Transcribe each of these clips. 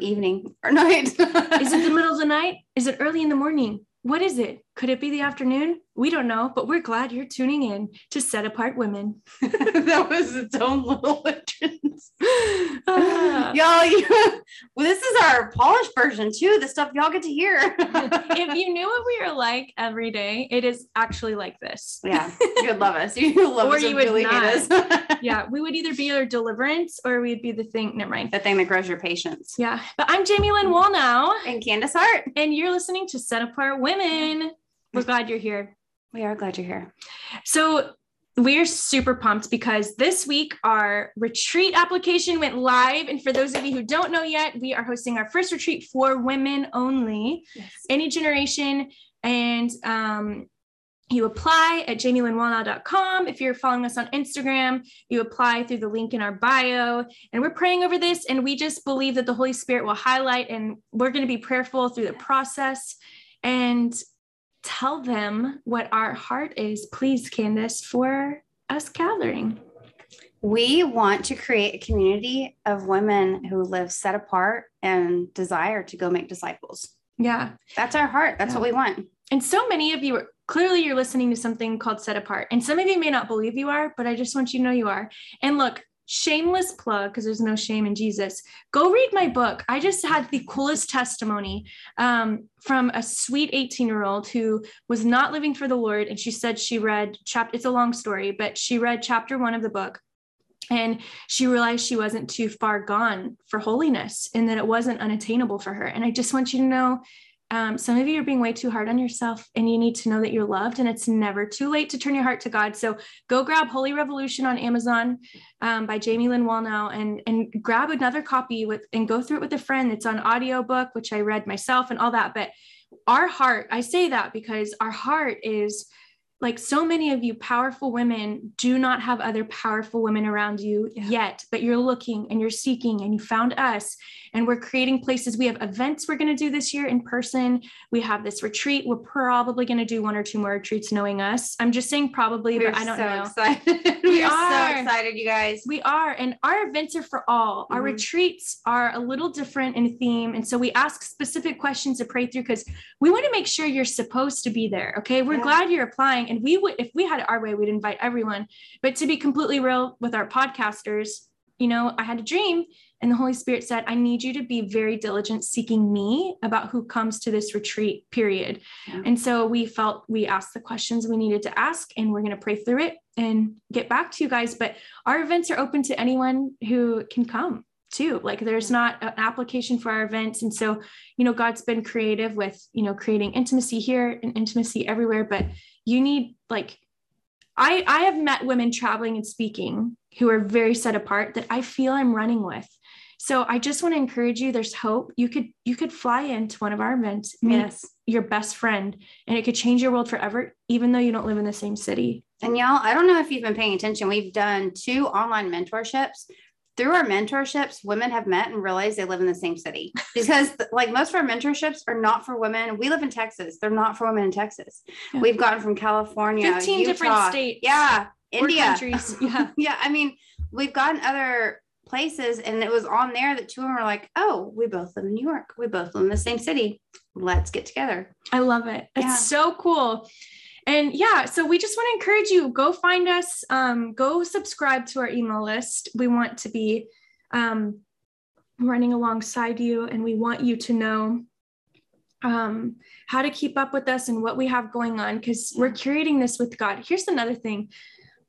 evening or night. is it the middle of the night? Is it early in the morning? What is it? Could it be the afternoon? We don't know, but we're glad you're tuning in to Set Apart Women. that was its own little entrance. Uh, y'all, you, well, this is our polished version too. The stuff y'all get to hear. if you knew what we are like every day, it is actually like this. Yeah, you'd love us. You love or us. You would really not. hate us. yeah, we would either be our deliverance or we'd be the thing. Never mind. The thing that grows your patience. Yeah, but I'm Jamie Lynn Wallnau, and Candace Hart, and you're listening to Set Apart Women. We're glad you're here. We are glad you're here. So we're super pumped because this week our retreat application went live. And for those of you who don't know yet, we are hosting our first retreat for women only, yes. any generation. And um, you apply at jamielynnwallnau.com. If you're following us on Instagram, you apply through the link in our bio. And we're praying over this, and we just believe that the Holy Spirit will highlight, and we're going to be prayerful through the process. And tell them what our heart is, please, Candace, for us gathering. We want to create a community of women who live set apart and desire to go make disciples. Yeah. That's our heart. That's yeah. what we want. And so many of you are clearly you're listening to something called set apart. And some of you may not believe you are, but I just want you to know you are. And look, shameless plug because there's no shame in Jesus. Go read my book. I just had the coolest testimony um, from a sweet 18 year old who was not living for the Lord. And she said she read chapter, it's a long story, but she read chapter one of the book. And she realized she wasn't too far gone for holiness and that it wasn't unattainable for her. And I just want you to know um, some of you are being way too hard on yourself, and you need to know that you're loved, and it's never too late to turn your heart to God. So go grab Holy Revolution on Amazon um, by Jamie Lynn Wallnau, and and grab another copy with and go through it with a friend. It's on audiobook, which I read myself, and all that. But our heart, I say that because our heart is like so many of you powerful women do not have other powerful women around you yeah. yet but you're looking and you're seeking and you found us and we're creating places. We have events we're going to do this year in person. We have this retreat. We're probably going to do one or two more retreats knowing us. I'm just saying probably we're but i don't so know. excited. we, we are so excited you guys. We are. And our events are for all. Mm-hmm. our retreats are a little different in theme. And so we ask specific questions to pray through because we want to make sure you're supposed to be there okay? We're yeah. glad you're applying. And we would if we had it our way we'd invite everyone. But to be completely real with our podcasters you know i had a dream and the holy spirit said i need you to be very diligent seeking me about who comes to this retreat period. Yeah. and so we felt we asked the questions we needed to ask and we're going to pray through it and get back to you guys. But our events are open to anyone who can come too. Like there's not an application for our events. And so you know god's been creative with you know creating intimacy here and intimacy everywhere. But you need like I I have met women traveling and speaking who are very set apart that I feel I'm running with. So I just want to encourage you there's hope. You could you could fly into one of our events, mm-hmm. meet yes. your best friend and it could change your world forever even though you don't live in the same city. And y'all, I don't know if you've been paying attention. We've done two online mentorships through our mentorships, women have met and realized they live in the same city because, like, most of our mentorships are not for women. We live in Texas; they're not for women in Texas. Yeah. We've gotten from California, fifteen Utah, different states, yeah, India, countries, yeah, yeah. I mean, we've gotten other places, and it was on there that two of them were like, "Oh, we both live in New York. We both live in the same city. Let's get together." I love it. It's so cool and yeah so we just want to encourage you go find us um, go subscribe to our email list we want to be um, running alongside you and we want you to know um, how to keep up with us and what we have going on because we're curating this with god here's another thing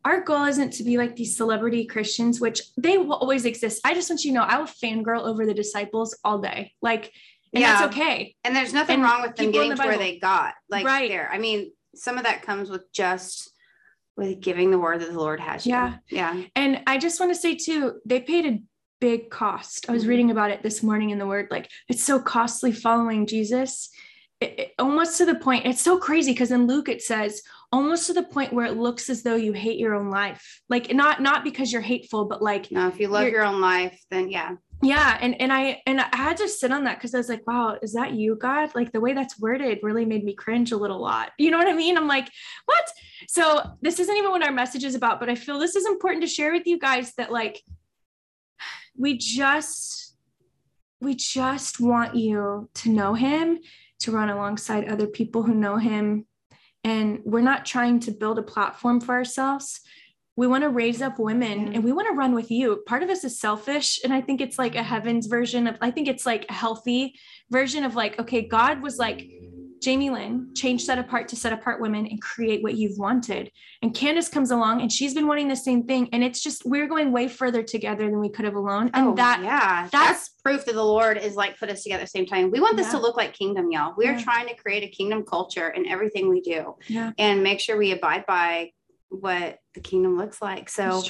our goal isn't to be like these celebrity Christians, which they will always exist. I just want you to know I will fangirl over the disciples all day. Like, and yeah. that's okay. And there's nothing and wrong with them getting the to where they got. Like right. there. I mean, some of that comes with just with giving the word that the Lord has you. Yeah. Yeah. And I just want to say too, they paid a big cost. I was mm-hmm. reading about it this morning in the word. Like it's so costly following Jesus. It, it, almost to the point, it's so crazy because in Luke it says almost to the point where it looks as though you hate your own life. Like not not because you're hateful, but like no, if you love your own life, then yeah yeah and and i and i had to sit on that because i was like wow is that you god like the way that's worded really made me cringe a little lot you know what i mean i'm like what so this isn't even what our message is about but i feel this is important to share with you guys that like we just we just want you to know him, to run alongside other people who know him. And we're not trying to build a platform for ourselves. We want to raise up women Yeah. and we want to run with you. Part of us is selfish. And I think it's like a heavens version of, I think it's like a healthy version of like, okay, God was like, Jamie Lynn, change set apart to set apart women and create what you've wanted. And Candace comes along and she's been wanting the same thing. And it's just, we're going way further together than we could have alone. And oh, that, yeah, that's- that's proof that the Lord is like put us together at the same time. We want this Yeah. to look like kingdom, y'all. We are Yeah. trying to create a kingdom culture in everything we do yeah, and make sure we abide by what the kingdom looks like. So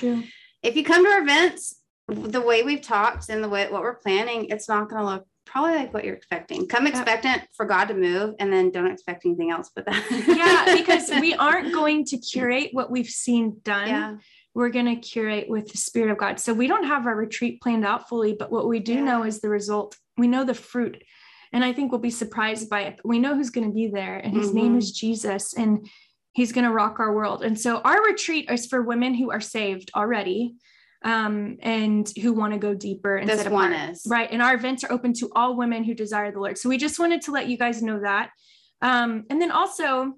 if you come to our events, the way we've talked and the way what we're planning, it's not going to look probably like what you're expecting. Come expectant for God to move, and then don't expect anything else but that. yeah, because we aren't going to curate what we've seen done. yeah, We're going to curate with the Spirit of God. So we don't have our retreat planned out fully, but what we do Yeah. know is the result. We know the fruit. And I think we'll be surprised by it. We know who's going to be there, and his name Mhm. is Jesus, and he's going to rock our world. And so our retreat is for women who are saved already um, and who want to go deeper and this one is Right. And our events are open to all women who desire the Lord. So we just wanted to let you guys know that. Um, and then also,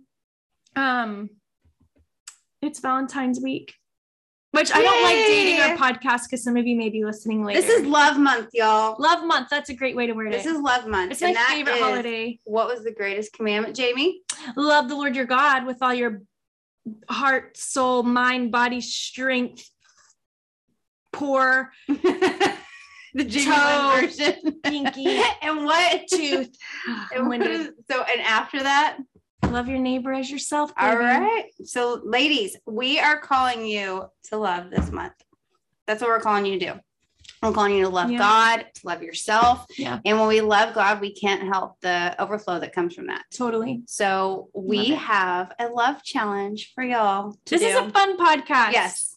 um, it's Valentine's week, which I don't like dating our podcast because some of you may be listening later. This is Love Month, y'all. Love Month. That's a great way to word This is Love Month. it's my and that favorite holiday. What was the greatest commandment, Jamie? Love the Lord your God with all your heart, soul, mind, body, strength. Poor the Toe. Version. Pinky. and what? tooth. And Winded. so, and after that, Love your neighbor as yourself. all baby. right. So, ladies, we are calling you to love this month. That's what we're calling you to do. I'm calling you to love Yeah. God, to love yourself. Yeah. And when we love God, we can't help the overflow that comes from that. Totally. So we have a love challenge for y'all. This is a fun podcast. Yes,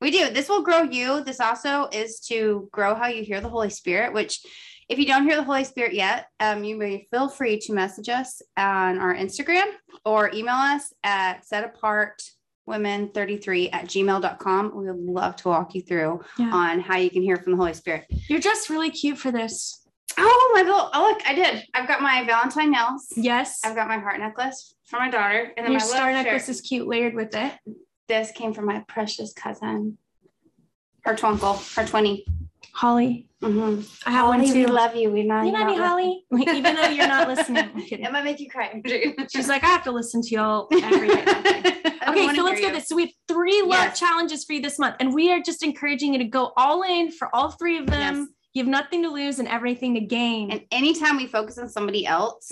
we do. This will grow you. This also is to grow how you hear the Holy Spirit, which if you don't hear the Holy Spirit yet, um, you may feel free to message us on our Instagram or email us at setapartwomen33 at gmail.com. We would love to walk you through Yeah. on how you can hear from the Holy Spirit. You're just really cute for this. Oh, my little, oh, look, I did. I've got my Valentine nails. Yes. I've got my heart necklace for my daughter. And then Your my star necklace shirt. is cute, layered with it. This came from my precious cousin, her twinkle, her 20. Holly. Mm-hmm. I have one too. we love you. We know you you're love me, not Holly. Even though you're not listening. I'm It might make you cry. She's like, I have to listen to y'all every day. Okay, so let's get this. So we have three love Yes. challenges for you this month, and we are just encouraging you to go all in for all three of them. Yes. You have nothing to lose and everything to gain. And anytime we focus on somebody else,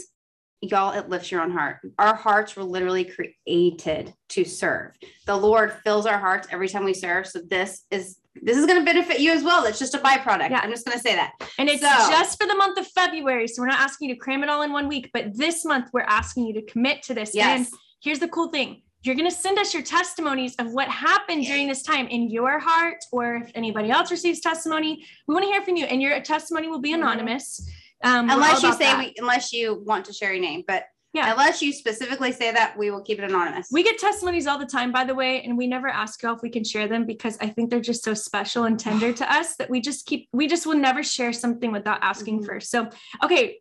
y'all, it lifts your own heart. Our hearts were literally created to serve. The Lord fills our hearts every time we serve. So this is this is going to benefit you as well. That's just a byproduct. Yeah. I'm just going to say that. And it's So- just for the month of February. So we're not asking you to cram it all in one week, but this month we're asking you to commit to this. yes. And here's the cool thing you're going to send us your testimonies of what happened during this time in your heart, or if anybody else receives testimony, we want to hear from you. And your testimony will be Mhm. anonymous. Um, unless you say that. we, unless you want to share your name, but Yeah. unless you specifically say that, we will keep it anonymous. We get testimonies all the time, by the way, and we never ask y'all if we can share them because I think they're just so special and tender to us that we just keep, we just will never share something without asking Mhm. first. So, okay,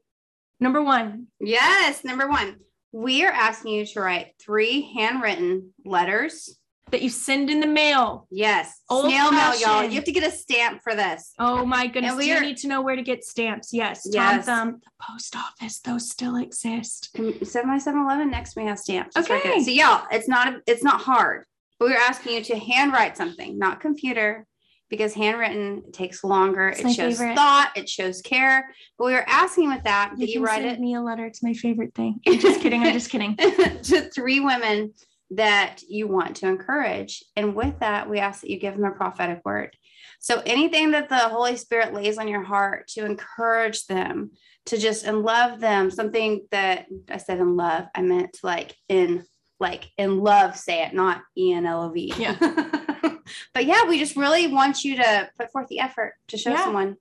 number one, Yes, number one, we are asking you to write three handwritten letters. That you send in the mail. Yes, Old snail mail, y'all. You have to get a stamp for this. Oh my goodness. We you are- need to know where to get stamps? Yes. Tom Yes. Thumb, the post office, those still exist. Mm, seven by seven eleven next to me has stamps. It's Okay. So y'all, it's not it's not hard. But we're asking you to handwrite something, not computer, because handwritten takes longer. It's it shows favorite. thought, it shows care. But we were asking with that that you, write send it me a letter. It's my favorite thing. I'm just kidding. I'm just kidding. to three women that you want to encourage. And with that, we ask that you give them a prophetic word. So anything that the Holy Spirit lays on your heart to encourage them, to just and love them, something that I said in love, I meant like in like in love, say it, not E N L O V. Yeah. but yeah, we just really want you to put forth the effort to show Yeah. someone.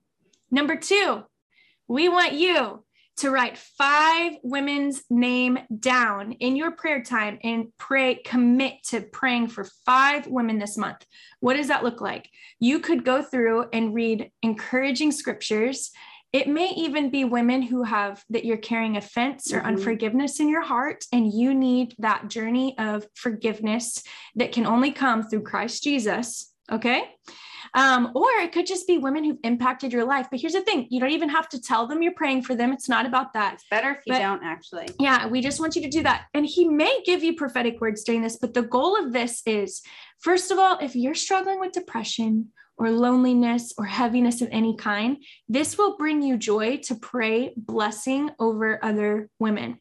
Number two, we want you to write five women's name down in your prayer time and pray, commit to praying for five women this month. What does that look like? You could go through and read encouraging scriptures It may even be women who have that you're carrying offense or Mhm. unforgiveness in your heart, and you need that journey of forgiveness that can only come through Christ Jesus. Okay. Um, or it could just be women who've impacted your life. But here's the thing you don't even have to tell them you're praying for them. It's not about that. It's better if you But- don't actually. Yeah, we just want you to do that. And he may give you prophetic words during this, but the goal of this is first of all, if you're struggling with depression or loneliness or heaviness of any kind, this will bring you joy to pray blessing over other women.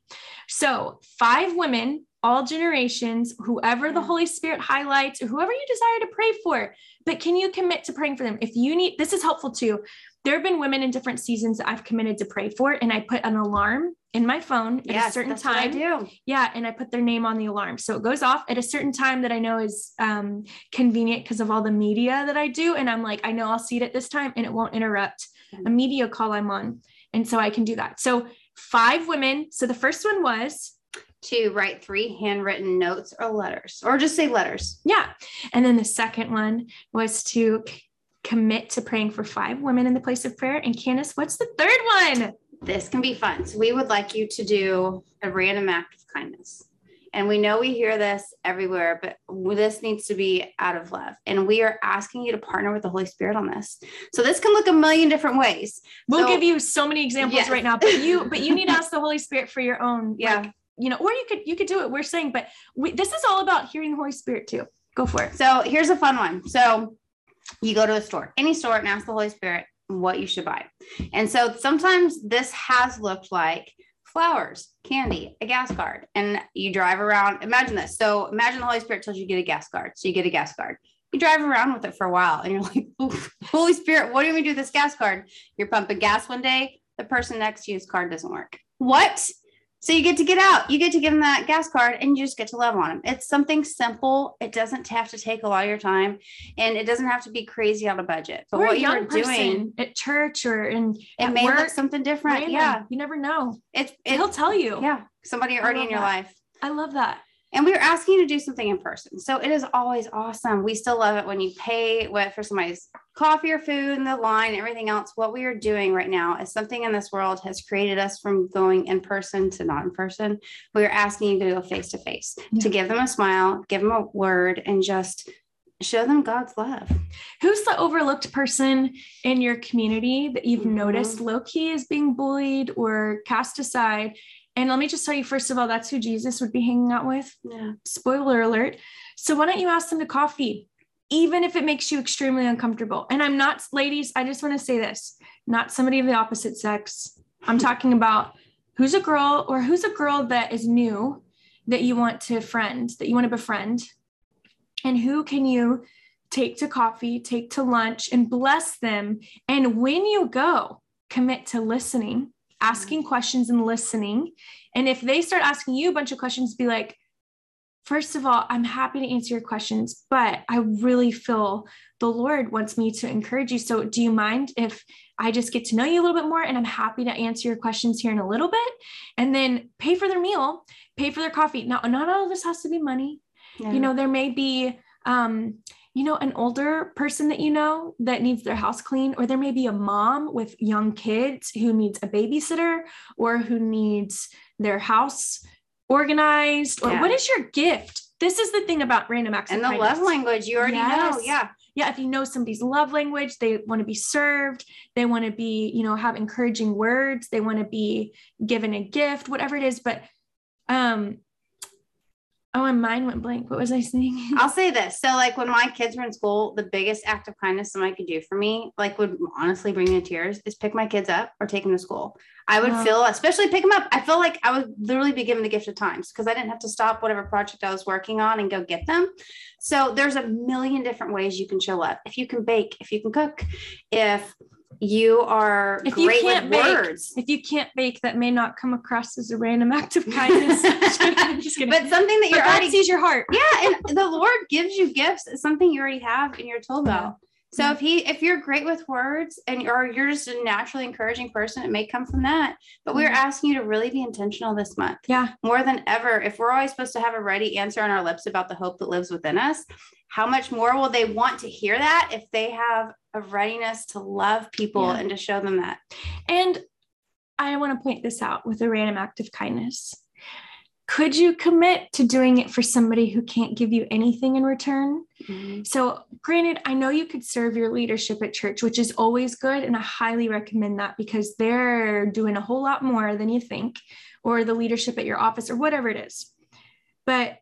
So, five women, all generations, whoever the Holy Spirit highlights or whoever you desire to pray for, but can you commit to praying for them? If you need, this is helpful too. There have been women in different seasons that I've committed to pray for, and I put an alarm in my phone at Yes, a certain that's what I time. do. Yeah, and I put their name on the alarm. So it goes off at a certain time that I know is um, convenient because of all the media that I do. And I'm like, I know I'll see it at this time and it won't interrupt a media call I'm on. And so I can do that. So five women. So the first one was, To write three handwritten notes or letters, or just say letters. yeah. And then the second one was to c- commit to praying for five women in the place of prayer. And Candace, what's the third one? This can be fun. So we would like you to do a random act of kindness. And we know we hear this everywhere, but this needs to be out of love. And we are asking you to partner with the Holy Spirit on this. So this can look a million different ways. We'll So- give you so many examples Yes. right now, but you but you need to ask the Holy Spirit for your own Yeah. like, you know, or you could you could do it. We're saying, but we, this is all about hearing the Holy Spirit too. Go for it. So here's a fun one. So you go to a store, any store, and ask the Holy Spirit what you should buy. And so sometimes this has looked like flowers, candy, a gas card, and you drive around. Imagine this. So imagine the Holy Spirit tells you get a gas card. So you get a gas card. You drive around with it for a while and you're like, Holy Spirit, what do we do with this gas card? You're pumping gas one day, the person next to you's card doesn't work. What? So you get to get out, you get to give them that gas card and you just get to love on them. It's something simple. It doesn't have to take a lot of your time and it doesn't have to be crazy out of budget. But or what you're doing, at church or in it may work, look something different. random. Yeah. you never know. It, it he'll tell you. yeah, somebody already in your that. life. I love that. And we are asking you to do something in person. So it is always awesome. We still love it when you pay what for somebody's coffee or food and the line and everything else. What we are doing right now is something in this world has created us from going in person to not in person. We are asking you to go face to face, to give them a smile, give them a word, and just show them God's love. Who's the overlooked person in your community that you've Mhm. noticed low key is being bullied or cast aside? And let me just tell you, first of all, that's who Jesus would be hanging out with. Yeah. spoiler alert. So why don't you ask them to coffee, even if it makes you extremely uncomfortable? And I'm not, ladies, I just want to say this, not somebody of the opposite sex. I'm talking about who's a girl or who's a girl that is new that you want to friend, that you want to befriend, and who can you take to coffee, take to lunch, and bless them. And when you go, commit to listening, asking questions and listening. And if they start asking you a bunch of questions, be like, First of all, I'm happy to answer your questions, but I really feel the Lord wants me to encourage you. So, do you mind if I just get to know you a little bit more? And I'm happy to answer your questions here in a little bit. And then pay for their meal, pay for their coffee. Now, not all of this has to be money. You know, there may be, um, you know, an older person that you know that needs their house clean, or there may be a mom with young kids who needs a babysitter or who needs their house organized. Or Yeah. what is your gift? This is the thing about random acts and the kindness. love language, you already know. Yeah. Yeah, if you know somebody's love language, they want to be served, they want to be, you know, have encouraging words, they want to be given a gift, whatever it is. But um, oh, and mine went blank. What was I saying? I'll say this. So, like when my kids were in school, the biggest act of kindness somebody could do for me, like would honestly bring me to tears, is pick my kids up or take them to school. I would Wow. feel, especially pick them up. I feel like I would literally be given the gift of times because I didn't have to stop whatever project I was working on and go get them. So there's a million different ways you can show up. If you can bake, if you can cook, if you are If you can't bake, words. If you can't bake, that may not come across as a random act of kindness. Just kidding. But something that you're God already sees your heart. yeah and the lord gives you gifts it's something you already have and you're told about So if he if you're great with words and or you're just a naturally encouraging person, it may come from that. But we're Mhm. asking you to really be intentional this month. Yeah. More than ever, if we're always supposed to have a ready answer on our lips about the hope that lives within us, how much more will they want to hear that if they have a readiness to love people Yeah. and to show them that? And I want to point this out with a random act of kindness. Could you commit to doing it for somebody who can't give you anything in return? Mm-hmm. So, granted, I know you could serve your leadership at church, which is always good. And I highly recommend that because they're doing a whole lot more than you think, or the leadership at your office, or whatever it is. But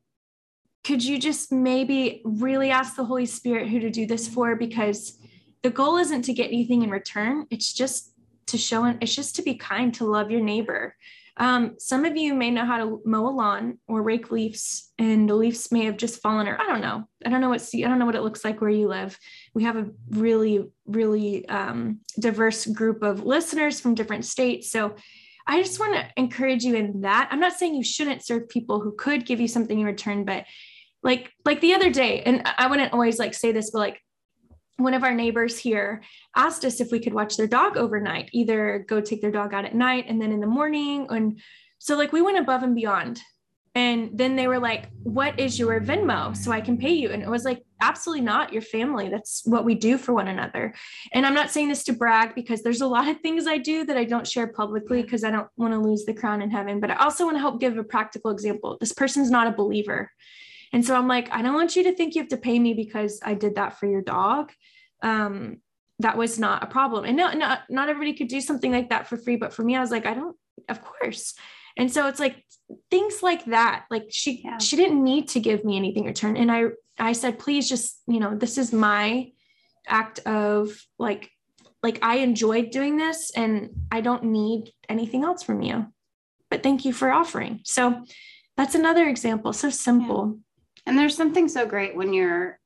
could you just maybe really ask the Holy Spirit who to do this for? Because the goal isn't to get anything in return, it's just to show, it's just to be kind, to love your neighbor. Um, some of you may know how to mow a lawn or rake leaves, and the leaves may have just fallen, or I don't know. I don't know what I don't know what it looks like where you live. We have a really, really um, diverse group of listeners from different states, so I just want to encourage you in that. I'm not saying you shouldn't serve people who could give you something in return, but like like the other day, and I wouldn't always like say this, but like one of our neighbors here asked us if we could watch their dog overnight, either go take their dog out at night and then in the morning. And so, like, we went above and beyond. And then they were like, What is your Venmo? So I can pay you. And it was like, Absolutely not your family. That's what we do for one another. And I'm not saying this to brag because there's a lot of things I do that I don't share publicly because I don't want to lose the crown in heaven. But I also want to help give a practical example. This person's not a believer. And so I'm like, I don't want you to think you have to pay me because I did that for your dog. Um, that was not a problem. And not, not, not everybody could do something like that for free. But for me, I was like, I don't, of course. And so it's like things like that. Like she, Yeah. she didn't need to give me anything in return. And I, I said, please just, you know, this is my act of like, like I enjoyed doing this and I don't need anything else from you. But thank you for offering. So that's another example. So simple. And there's something so great when you're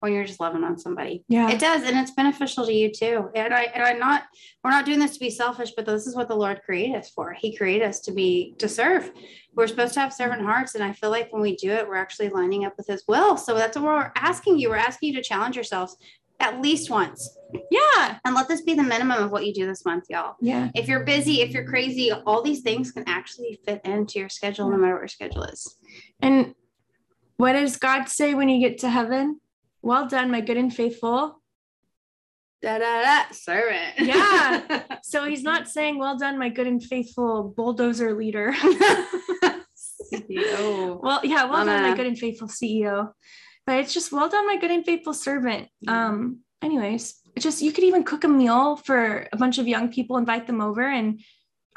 when you're just loving on somebody. Yeah. It does, and it's beneficial to you too. And I and I'm not we're not doing this to be selfish, but this is what the Lord created us for. He created us to be to serve. We're supposed to have servant hearts, and I feel like when we do it, we're actually lining up with His will. So that's what we're asking you. We're asking you to challenge yourselves at least once, yeah. and let this be the minimum of what you do this month, y'all. Yeah. If you're busy, if you're crazy, all these things can actually fit into your schedule, no matter what your schedule is. And what does God say when you get to heaven? Well done, my good and faithful. Da da da, servant. Yeah. So he's not saying, well done, my good and faithful bulldozer leader. CEO. well, yeah, well done, my good and faithful CEO. But it's just well done, my good and faithful servant. Um, anyways, just you could even cook a meal for a bunch of young people, invite them over, and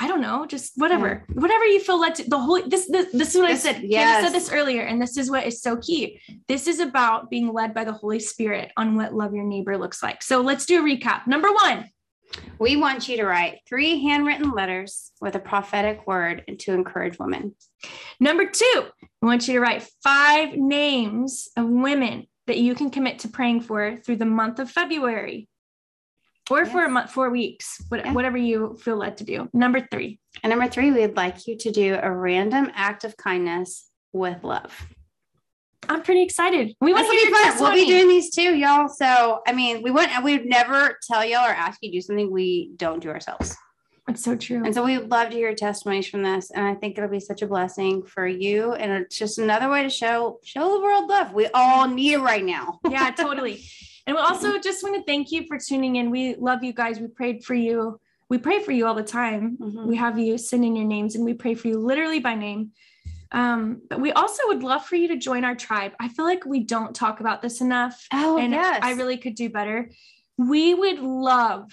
I don't know, just whatever, whatever you feel led to. The whole this this, this is what This- I said. Yes. yes. said this earlier, and this is what is so key. This is about being led by the Holy Spirit on what love your neighbor looks like. So let's do a recap. Number one, We want you to write three handwritten letters with a prophetic word and to encourage women. Number two, we want you to write five names of women that you can commit to praying for through the month of February or for a month, four weeks, what- Yeah. whatever you feel led to do. Number three, And number three, we'd like you to do a random act of kindness with love. I'm pretty excited. We want to will be fun. We'll be doing these too, y'all. So, I mean, we wouldn't, we'd never tell y'all or ask you to do something we don't do ourselves. It's so true. And so we would love to hear testimonies from this. And I think it'll be such a blessing for you. And it's just another way to show, show the world love. We all need it right now. yeah, totally. And we also just want to thank you for tuning in. We love you guys. We prayed for you. We pray for you all the time. Mhm. We have you send in your names and we pray for you literally by name. Um, but we also would love for you to join our tribe. I feel like we don't talk about this enough. Oh, and yes. I really could do better. We would love,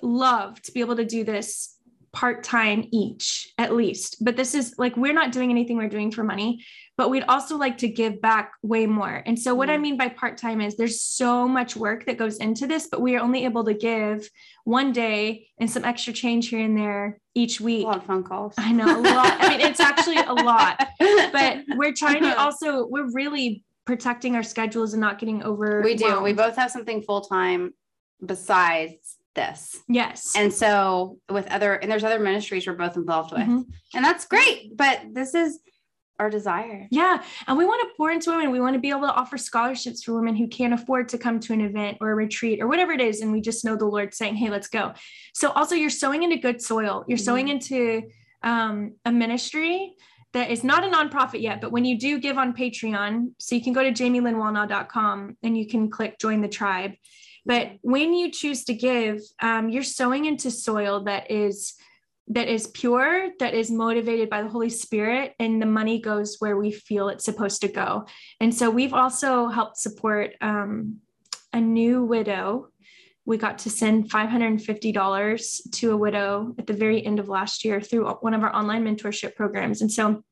love to be able to do this part time each, at least. But this is like, we're not doing anything we're doing for money, but we'd also like to give back way more. And so, what I Mhm. mean by part time is there's so much work that goes into this, but we are only able to give one day and some extra change here and there each week. a lot of phone calls. I know a lot. I mean, it's actually a lot, but we're trying to also, we're really protecting our schedules and not getting over. we do. We both have something full time besides this. Yes. And so with other and there's other ministries we're both involved with. Mhm. And that's great. But this is our desire. Yeah. And we want to pour into women. We want to be able to offer scholarships for women who can't afford to come to an event or a retreat or whatever it is. And we just know the Lord saying, hey, let's go. So also, you're sowing into good soil. You're mm-hmm. sowing into um, a ministry that is not a nonprofit yet, but when you do give on Patreon, so you can go to jamielynnwallnau.com and you can click join the tribe. But when you choose to give, um, you're sowing into soil that is that is pure, that is motivated by the Holy Spirit, and the money goes where we feel it's supposed to go. And so we've also helped support um, a new widow. We got to send $550 to a widow at the very end of last year through one of our online mentorship programs. And so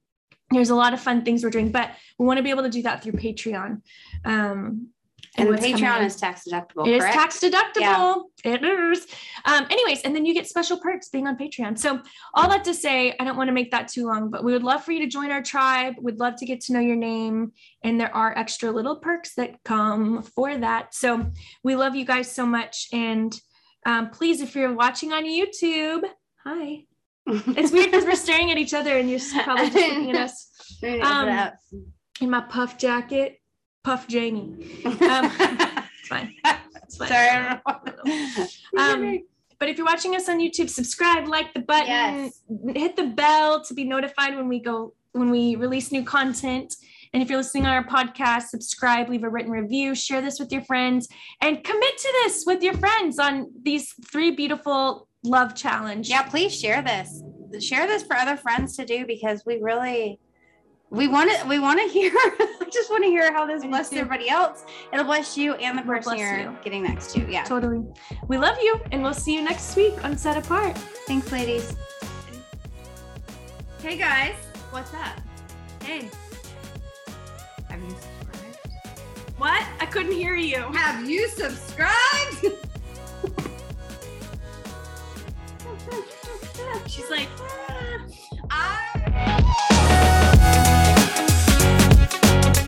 there's a lot of fun things we're doing, but we want to be able to do that through Patreon. Um, and, Patreon is tax deductible. It correct? is tax deductible. Yeah. It is. Um, anyways, and then you get special perks being on Patreon. So all that to say, I don't want to make that too long, but we would love for you to join our tribe. We'd love to get to know your name. And there are extra little perks that come for that. So we love you guys so much. And um, please, if you're watching on YouTube, hi. it's weird because we're staring at each other and you're probably just looking at us. Um, in my puff jacket Puff Jamie. Um, it's fine. It's fine. Sorry. Um, but if you're watching us on YouTube, subscribe, like the button, yes. hit the bell to be notified when we go when we release new content. And if you're listening on our podcast, subscribe, leave a written review, share this with your friends, and commit to this with your friends on these three beautiful love challenge. Yeah, please share this. Share this for other friends to do because we really we want to we want to hear i just want to hear how this blesses everybody else. It'll bless you and the person you're you. getting next to yeah. Totally. We love you and we'll see you next week on set apart. Thanks ladies. Hey guys. What's up? Hey. Have you subscribed? What? I couldn't hear you. Have you subscribed? She's like